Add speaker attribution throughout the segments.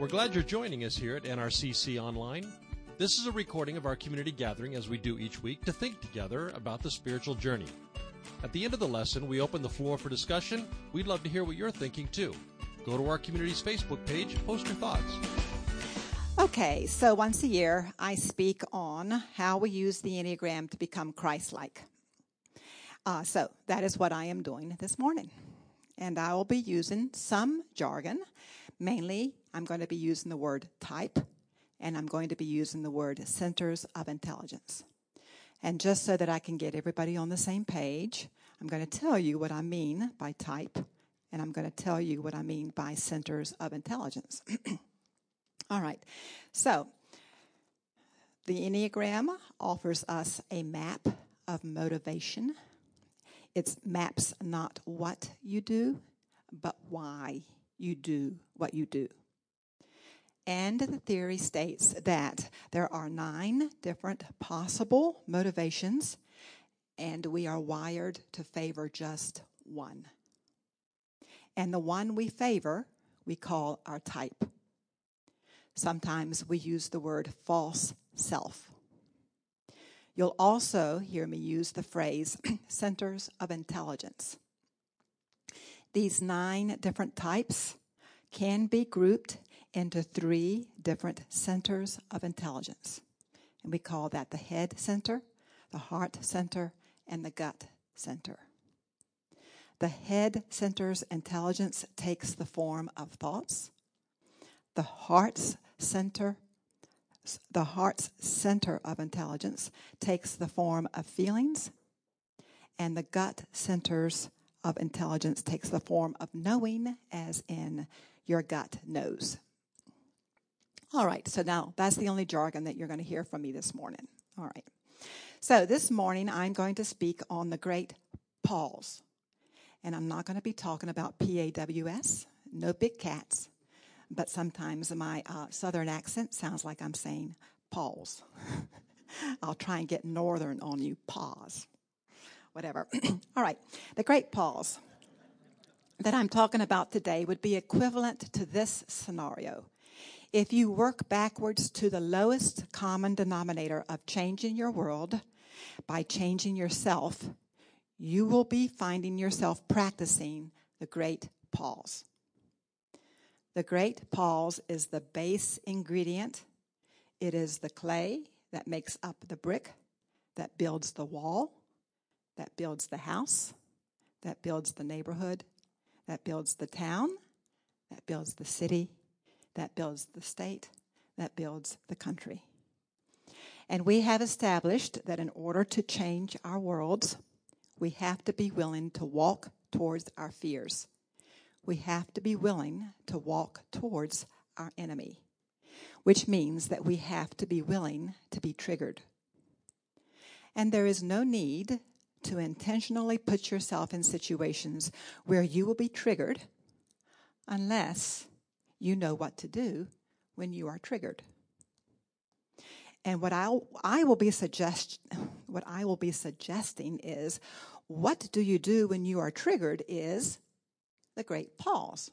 Speaker 1: We're glad you're joining us here at NRCC Online. This is a recording of our community gathering as we do each week to think together about the spiritual journey. At the end of the lesson, we open the floor for discussion. We'd love to hear what you're thinking too. Go to our community's Facebook page, post your thoughts.
Speaker 2: Okay, so once a year, I speak on how we use the Enneagram to become Christ like. Uh, so that is what I am doing this morning. And I will be using some jargon. Mainly, I'm going to be using the word type, and I'm going to be using the word centers of intelligence. And just so that I can get everybody on the same page, I'm going to tell you what I mean by type, and I'm going to tell you what I mean by centers of intelligence. All right. So, the Enneagram offers us a map of motivation. It maps not what you do, but why you do what you do. And the theory states that there are nine different possible motivations, and we are wired to favor just one. And the one we favor, we call our type. Sometimes we use the word false self. You'll also hear me use the phrase centers of intelligence. These nine different types can be grouped into three different centers of intelligence. And we call that the head center, the heart center, and the gut center. The head center's intelligence takes the form of thoughts. The heart's center the heart's center of intelligence takes the form of feelings and the gut centers of intelligence takes the form of knowing as in your gut knows all right so now that's the only jargon that you're going to hear from me this morning all right so this morning i'm going to speak on the great pause and i'm not going to be talking about paws no big cats but sometimes my uh, southern accent sounds like I'm saying pause. I'll try and get northern on you, pause. Whatever. All right, the great pause that I'm talking about today would be equivalent to this scenario. If you work backwards to the lowest common denominator of changing your world by changing yourself, you will be finding yourself practicing the great pause. The great pause is the base ingredient. It is the clay that makes up the brick that builds the wall, that builds the house, that builds the neighborhood, that builds the town, that builds the city, that builds the state, that builds the country. And we have established that in order to change our worlds, we have to be willing to walk towards our fears we have to be willing to walk towards our enemy, which means that we have to be willing to be triggered. And there is no need to intentionally put yourself in situations where you will be triggered unless you know what to do when you are triggered. And what I'll, I will be suggest, what I will be suggesting is, what do you do when you are triggered? Is the great pause.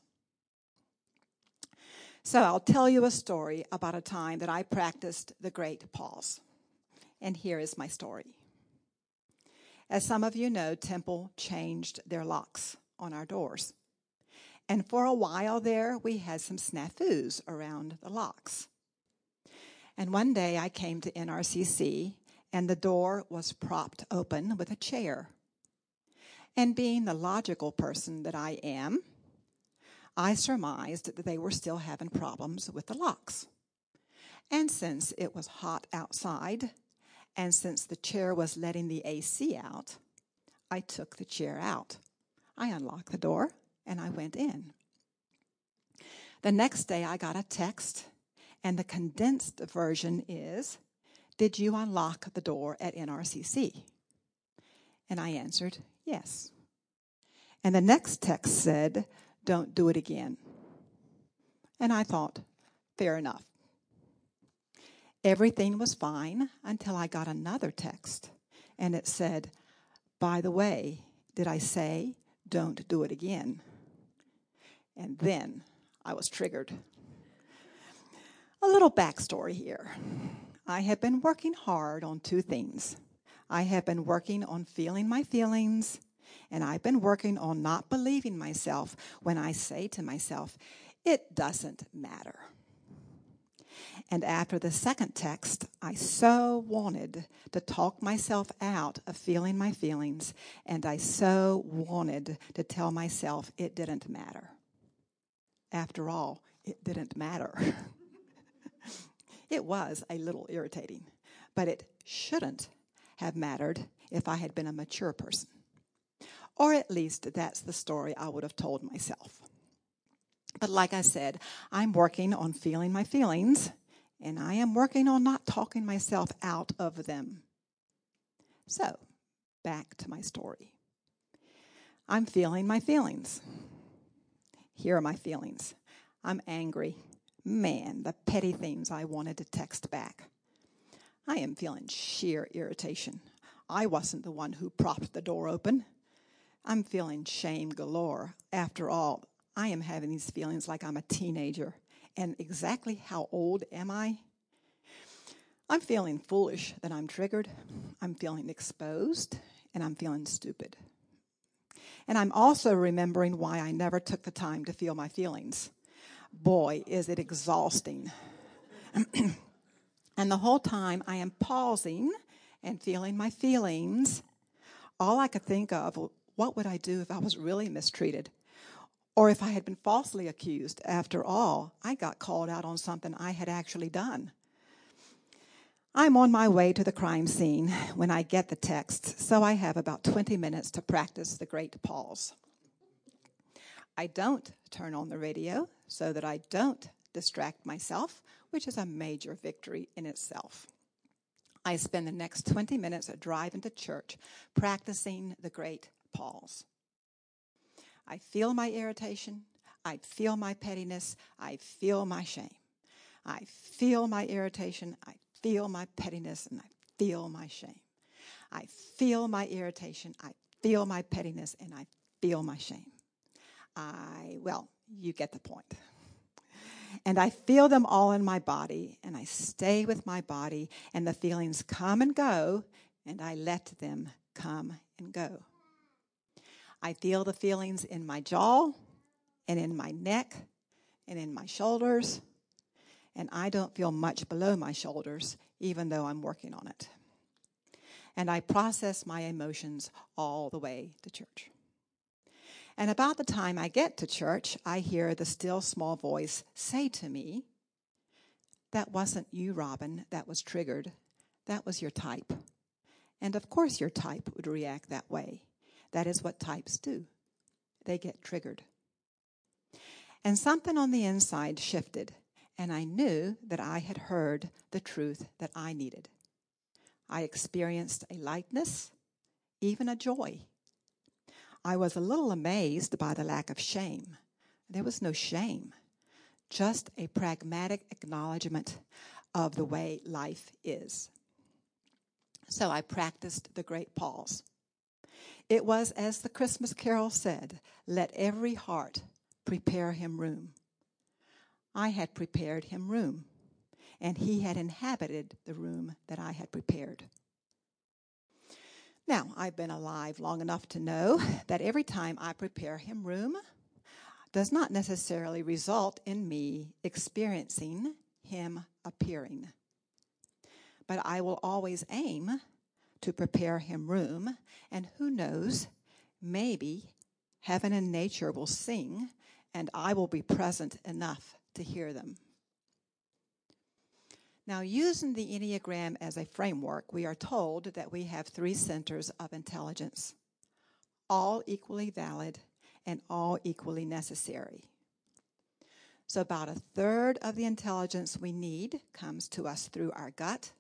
Speaker 2: So I'll tell you a story about a time that I practiced the great pause. And here is my story. As some of you know, Temple changed their locks on our doors. And for a while there, we had some snafus around the locks. And one day I came to NRCC, and the door was propped open with a chair and being the logical person that I am, I surmised that they were still having problems with the locks. And since it was hot outside, and since the chair was letting the AC out, I took the chair out. I unlocked the door and I went in. The next day, I got a text, and the condensed version is Did you unlock the door at NRCC? And I answered, Yes. And the next text said, Don't do it again. And I thought, Fair enough. Everything was fine until I got another text. And it said, By the way, did I say, Don't do it again? And then I was triggered. A little backstory here. I have been working hard on two things. I have been working on feeling my feelings, and I've been working on not believing myself when I say to myself, it doesn't matter. And after the second text, I so wanted to talk myself out of feeling my feelings, and I so wanted to tell myself it didn't matter. After all, it didn't matter. it was a little irritating, but it shouldn't have mattered if I had been a mature person. Or at least that's the story I would have told myself. But like I said, I'm working on feeling my feelings and I am working on not talking myself out of them. So, back to my story. I'm feeling my feelings. Here are my feelings. I'm angry. Man, the petty things I wanted to text back. I am feeling sheer irritation. I wasn't the one who propped the door open. I'm feeling shame galore. After all, I am having these feelings like I'm a teenager. And exactly how old am I? I'm feeling foolish that I'm triggered. I'm feeling exposed and I'm feeling stupid. And I'm also remembering why I never took the time to feel my feelings. Boy, is it exhausting. and the whole time I am pausing and feeling my feelings. All I could think of, what would I do if I was really mistreated? or if I had been falsely accused. After all, I got called out on something I had actually done. I'm on my way to the crime scene when I get the text, so I have about 20 minutes to practice the great pause. I don't turn on the radio so that I don't distract myself, which is a major victory in itself. I spend the next 20 minutes driving to church practicing the great pause. I feel my irritation. I feel my pettiness. I feel my shame. I feel my irritation. I feel my pettiness and I feel my shame. I feel my irritation. I feel my pettiness and I feel my shame. I, well, you get the point. And I feel them all in my body, and I stay with my body, and the feelings come and go, and I let them come and go. I feel the feelings in my jaw and in my neck and in my shoulders. And I don't feel much below my shoulders, even though I'm working on it. And I process my emotions all the way to church. And about the time I get to church, I hear the still small voice say to me, That wasn't you, Robin, that was triggered. That was your type. And of course, your type would react that way. That is what types do, they get triggered. And something on the inside shifted, and I knew that I had heard the truth that I needed. I experienced a lightness, even a joy. I was a little amazed by the lack of shame. There was no shame, just a pragmatic acknowledgement of the way life is. So I practiced the great pause. It was as the Christmas carol said, let every heart prepare him room. I had prepared him room, and he had inhabited the room that I had prepared. Now, I've been alive long enough to know that every time I prepare him room does not necessarily result in me experiencing him appearing. But I will always aim to prepare him room. And who knows, maybe heaven and nature will sing, and I will be present enough to hear them. Now, using the Enneagram as a framework, we are told that we have three centers of intelligence, all equally valid and all equally necessary. So, about a third of the intelligence we need comes to us through our gut,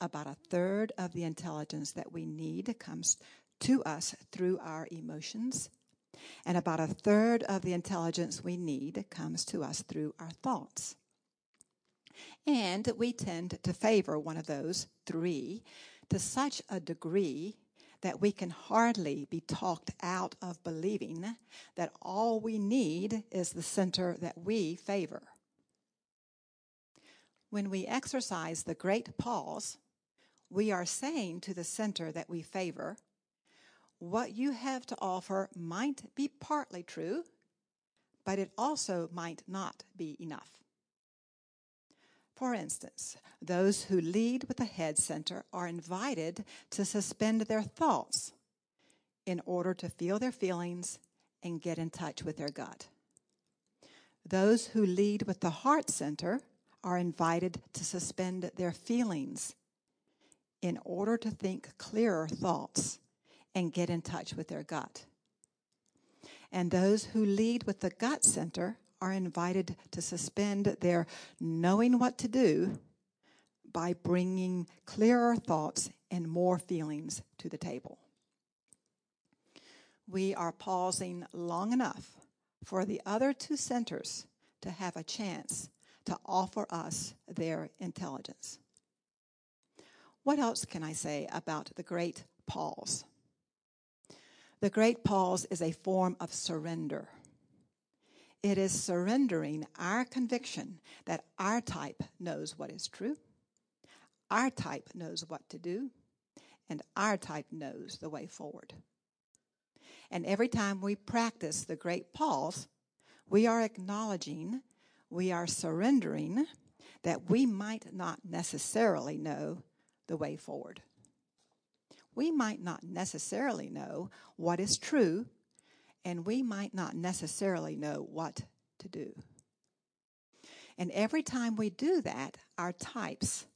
Speaker 2: about a third of the intelligence that we need comes to us through our emotions. And about a third of the intelligence we need comes to us through our thoughts. And we tend to favor one of those three to such a degree that we can hardly be talked out of believing that all we need is the center that we favor. When we exercise the great pause, we are saying to the center that we favor, what you have to offer might be partly true, but it also might not be enough. For instance, those who lead with the head center are invited to suspend their thoughts in order to feel their feelings and get in touch with their gut. Those who lead with the heart center are invited to suspend their feelings in order to think clearer thoughts and get in touch with their gut. And those who lead with the gut center are invited to suspend their knowing what to do by bringing clearer thoughts and more feelings to the table. We are pausing long enough for the other two centers to have a chance to offer us their intelligence. What else can I say about the great pause? The great pause is a form of surrender. It is surrendering our conviction that our type knows what is true, our type knows what to do, and our type knows the way forward. And every time we practice the great pause, we are acknowledging, we are surrendering that we might not necessarily know the way forward. We might not necessarily know what is true, and we might not necessarily know what to do. And every time we do that, our types,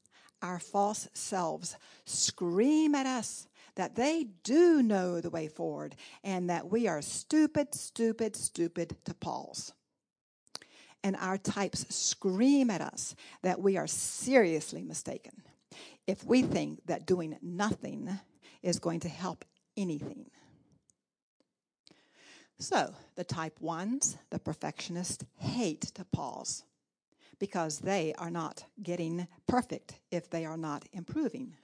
Speaker 2: our false selves, scream at us that they do know the way forward and that we are stupid, stupid, stupid to pause. And our types scream at us that we are seriously mistaken if we think that doing nothing is going to help anything. So, the type ones, the perfectionists, hate to pause because they are not getting perfect if they are not improving.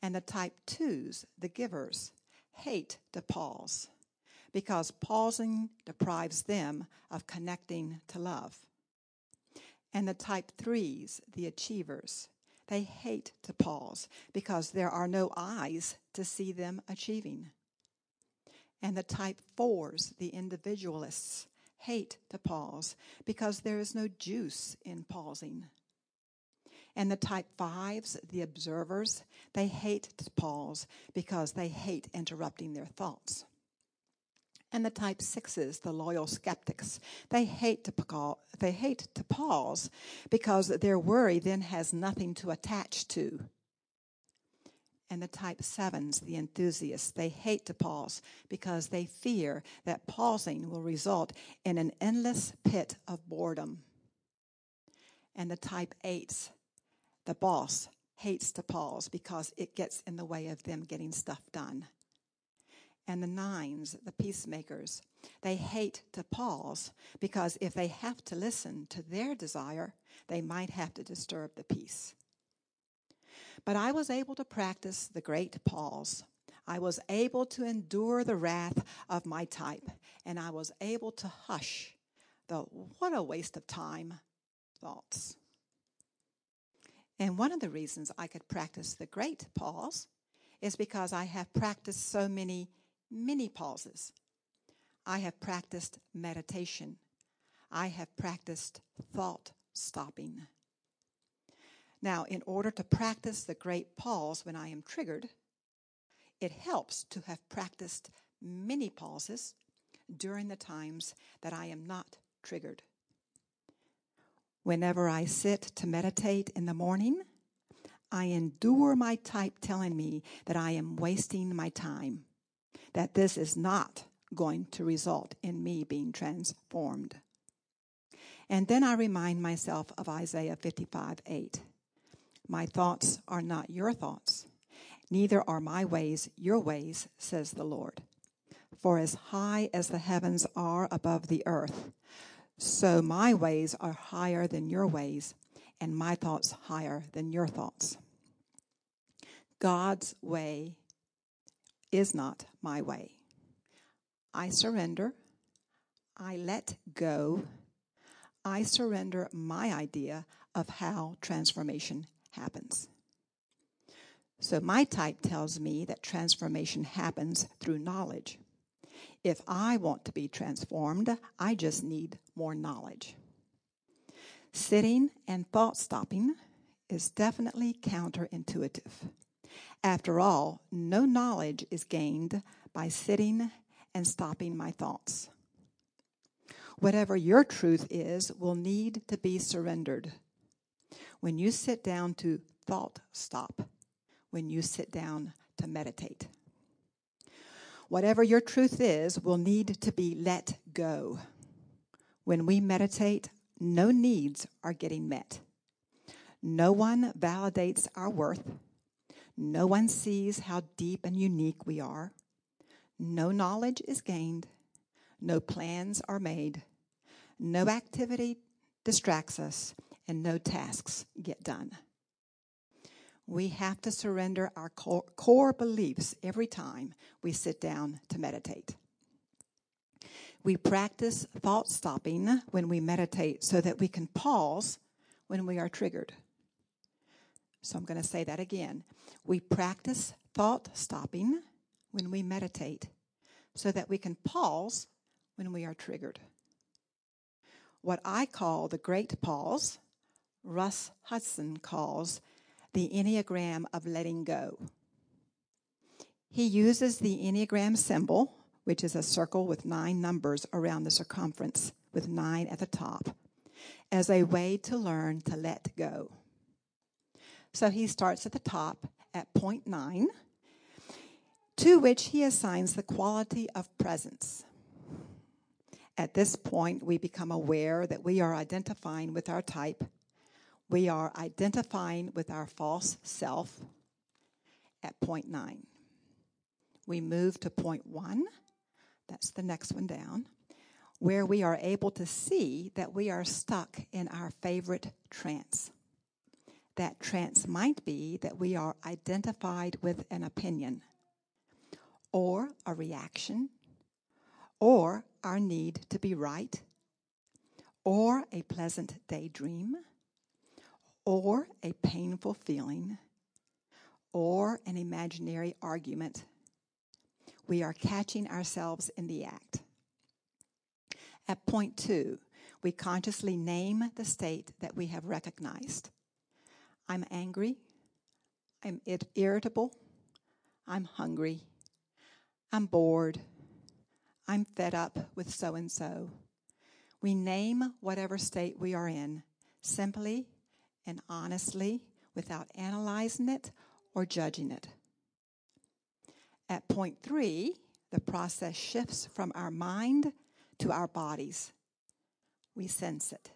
Speaker 2: And the type twos, the givers, hate to pause because pausing deprives them of connecting to love. And the type threes, the achievers, they hate to pause because there are no eyes to see them achieving. And the type fours, the individualists, hate to pause because there is no juice in pausing. And the type fives, the observers, they hate to pause because they hate interrupting their thoughts. And the type sixes, the loyal skeptics, they hate to pause, they hate to pause because their worry then has nothing to attach to. And the type sevens, the enthusiasts, they hate to pause because they fear that pausing will result in an endless pit of boredom. And the type eights, the boss hates to pause because it gets in the way of them getting stuff done. And the nines, the peacemakers, they hate to pause because if they have to listen to their desire, they might have to disturb the peace. But I was able to practice the great pause. I was able to endure the wrath of my type, and I was able to hush the what a waste of time thoughts. And one of the reasons I could practice the great pause is because I have practiced so many mini pauses. I have practiced meditation. I have practiced thought stopping. Now, in order to practice the great pause when I am triggered, it helps to have practiced mini pauses during the times that I am not triggered. Whenever I sit to meditate in the morning, I endure my type telling me that I am wasting my time, that this is not going to result in me being transformed. And then I remind myself of Isaiah 55 8. My thoughts are not your thoughts, neither are my ways your ways, says the Lord. For as high as the heavens are above the earth, so my ways are higher than your ways, and my thoughts higher than your thoughts. God's way is not my way. I surrender. I let go. I surrender my idea of how transformation happens. So my type tells me that transformation happens through knowledge. If I want to be transformed, I just need more knowledge. Sitting and thought stopping is definitely counterintuitive. After all, no knowledge is gained by sitting and stopping my thoughts. Whatever your truth is will need to be surrendered. When you sit down to thought stop, when you sit down to meditate. Whatever your truth is will need to be let go. When we meditate, no needs are getting met. No one validates our worth. No one sees how deep and unique we are. No knowledge is gained. No plans are made. No activity distracts us, and no tasks get done we have to surrender our core, beliefs every time we sit down to meditate. We practice thought stopping when we meditate so that we can pause when we are triggered. So I'm going to say that again. We practice thought stopping when we meditate so that we can pause when we are triggered. What I call the great pause, Russ Hudson calls the Enneagram of letting go. He uses the Enneagram symbol, which is a circle with nine numbers around the circumference, with nine at the top, as a way to learn to let go. So he starts at the top at point nine, to which he assigns the quality of presence. At this point, we become aware that we are identifying with our type we are identifying with our false self at point nine. We move to point one, that's the next one down, where we are able to see that we are stuck in our favorite trance. That trance might be that we are identified with an opinion, or a reaction, or our need to be right, or a pleasant daydream or a painful feeling or an imaginary argument. We are catching ourselves in the act. At point two, we consciously name the state that we have recognized. I'm angry. I'm irritable. I'm hungry. I'm bored. I'm fed up with so and so. We name whatever state we are in simply and honestly without analyzing it or judging it. At point three, the process shifts from our mind to our bodies. We sense it.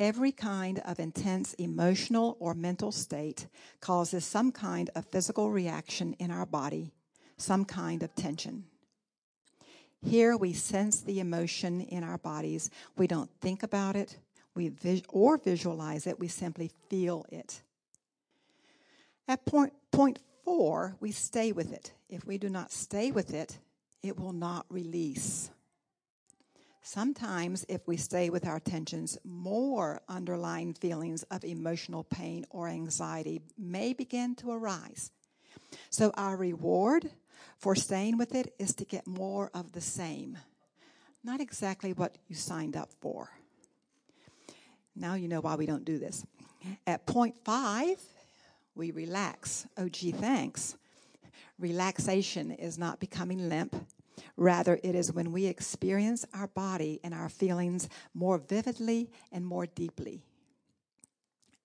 Speaker 2: Every kind of intense emotional or mental state causes some kind of physical reaction in our body, some kind of tension. Here we sense the emotion in our bodies. We don't think about it we vis- or visualize it, we simply feel it. At point, point four, we stay with it. If we do not stay with it, it will not release. Sometimes, if we stay with our tensions, more underlying feelings of emotional pain or anxiety may begin to arise. So, our reward for staying with it is to get more of the same, not exactly what you signed up for. Now you know why we don't do this. At point five, we relax. Oh, gee, thanks. Relaxation is not becoming limp. Rather, it is when we experience our body and our feelings more vividly and more deeply.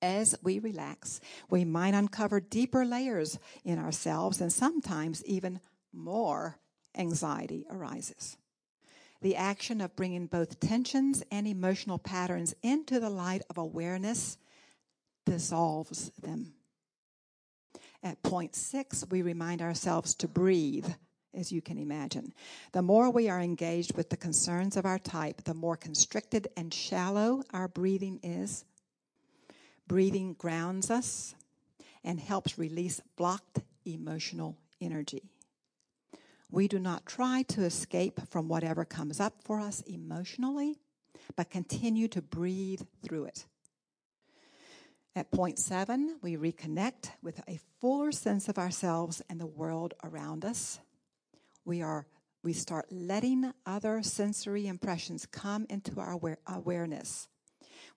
Speaker 2: As we relax, we might uncover deeper layers in ourselves, and sometimes even more anxiety arises the action of bringing both tensions and emotional patterns into the light of awareness dissolves them. At point six, we remind ourselves to breathe, as you can imagine. The more we are engaged with the concerns of our type, the more constricted and shallow our breathing is. Breathing grounds us and helps release blocked emotional energy. We do not try to escape from whatever comes up for us emotionally, but continue to breathe through it. At point seven, we reconnect with a fuller sense of ourselves and the world around us. We are we start letting other sensory impressions come into our aware- awareness.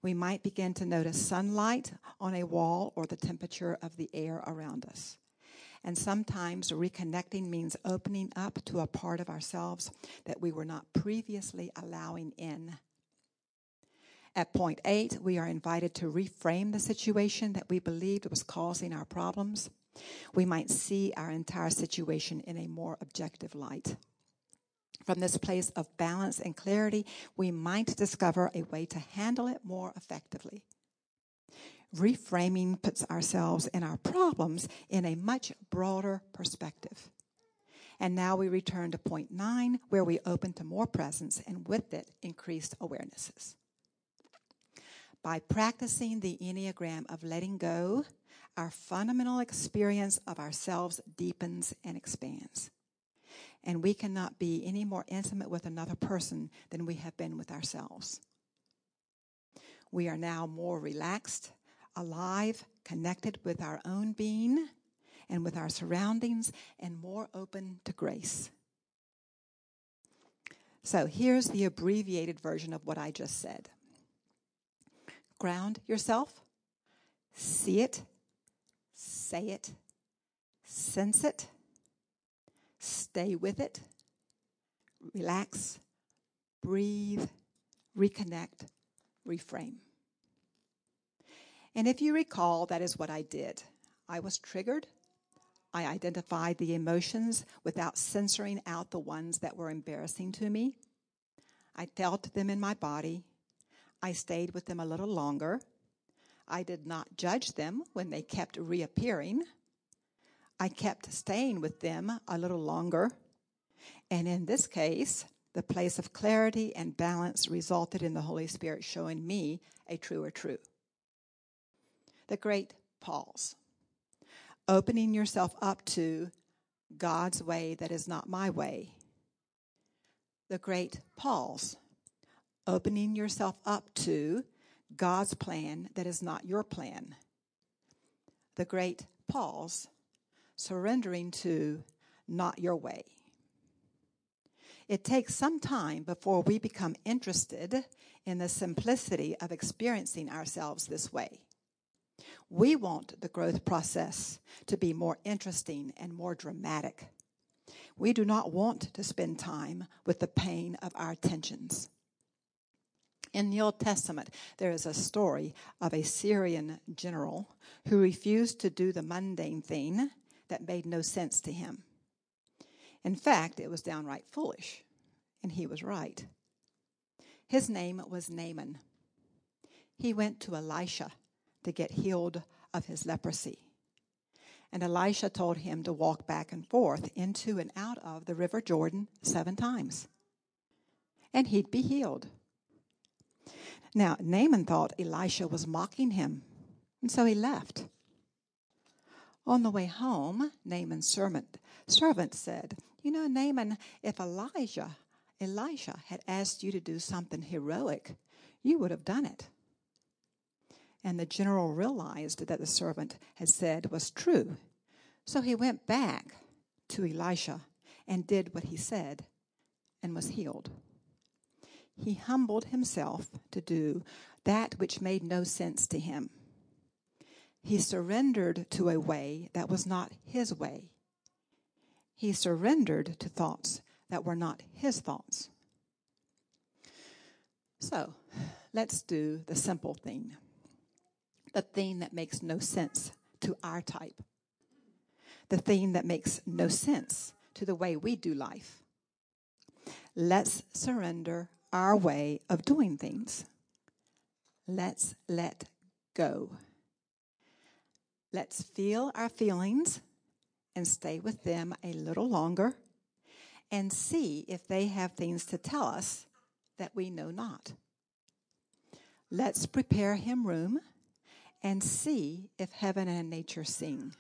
Speaker 2: We might begin to notice sunlight on a wall or the temperature of the air around us. And sometimes reconnecting means opening up to a part of ourselves that we were not previously allowing in. At point eight, we are invited to reframe the situation that we believed was causing our problems. We might see our entire situation in a more objective light. From this place of balance and clarity, we might discover a way to handle it more effectively. Reframing puts ourselves and our problems in a much broader perspective. And now we return to point nine, where we open to more presence and with it increased awarenesses. By practicing the Enneagram of letting go, our fundamental experience of ourselves deepens and expands and we cannot be any more intimate with another person than we have been with ourselves. We are now more relaxed, alive, connected with our own being and with our surroundings, and more open to grace. So here's the abbreviated version of what I just said ground yourself, see it, say it, sense it Stay with it. Relax. Breathe. Reconnect. Reframe. And if you recall, that is what I did. I was triggered. I identified the emotions without censoring out the ones that were embarrassing to me. I felt them in my body. I stayed with them a little longer. I did not judge them when they kept reappearing. I kept staying with them a little longer. And in this case, the place of clarity and balance resulted in the Holy Spirit showing me a truer true. The great pause. Opening yourself up to God's way that is not my way. The great pause. Opening yourself up to God's plan that is not your plan. The great pause surrendering to not your way. It takes some time before we become interested in the simplicity of experiencing ourselves this way. We want the growth process to be more interesting and more dramatic. We do not want to spend time with the pain of our tensions. In the Old Testament, there is a story of a Syrian general who refused to do the mundane thing that made no sense to him. In fact, it was downright foolish, and he was right. His name was Naaman. He went to Elisha to get healed of his leprosy. And Elisha told him to walk back and forth into and out of the river Jordan seven times, and he'd be healed. Now, Naaman thought Elisha was mocking him, and so he left. On the way home, Naaman's servant, servant said, You know, Naaman, if Elijah, Elisha had asked you to do something heroic, you would have done it. And the general realized that the servant had said was true. So he went back to Elisha and did what he said and was healed. He humbled himself to do that which made no sense to him. He surrendered to a way that was not his way. He surrendered to thoughts that were not his thoughts. So, let's do the simple thing the thing that makes no sense to our type, the thing that makes no sense to the way we do life. Let's surrender our way of doing things. Let's let go. Let's feel our feelings and stay with them a little longer and see if they have things to tell us that we know not. Let's prepare him room and see if heaven and nature sing.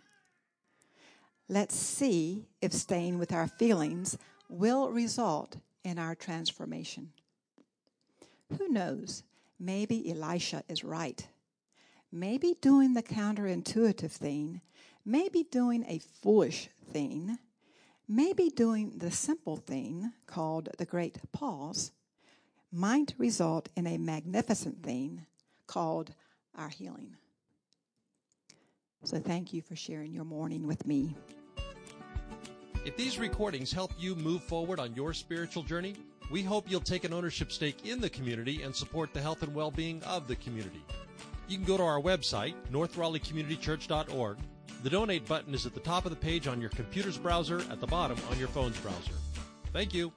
Speaker 2: Let's see if staying with our feelings will result in our transformation. Who knows? Maybe Elisha is right. Maybe doing the counterintuitive thing, maybe doing a foolish thing, maybe doing the simple thing called the great pause might result in a magnificent thing called our healing. So thank you for sharing your morning with me.
Speaker 1: If these recordings help you move forward on your spiritual journey, we hope you'll take an ownership stake in the community and support the health and well-being of the community. You can go to our website, northraleighcommunitychurch.org. The donate button is at the top of the page on your computer's browser, at the bottom on your phone's browser. Thank you.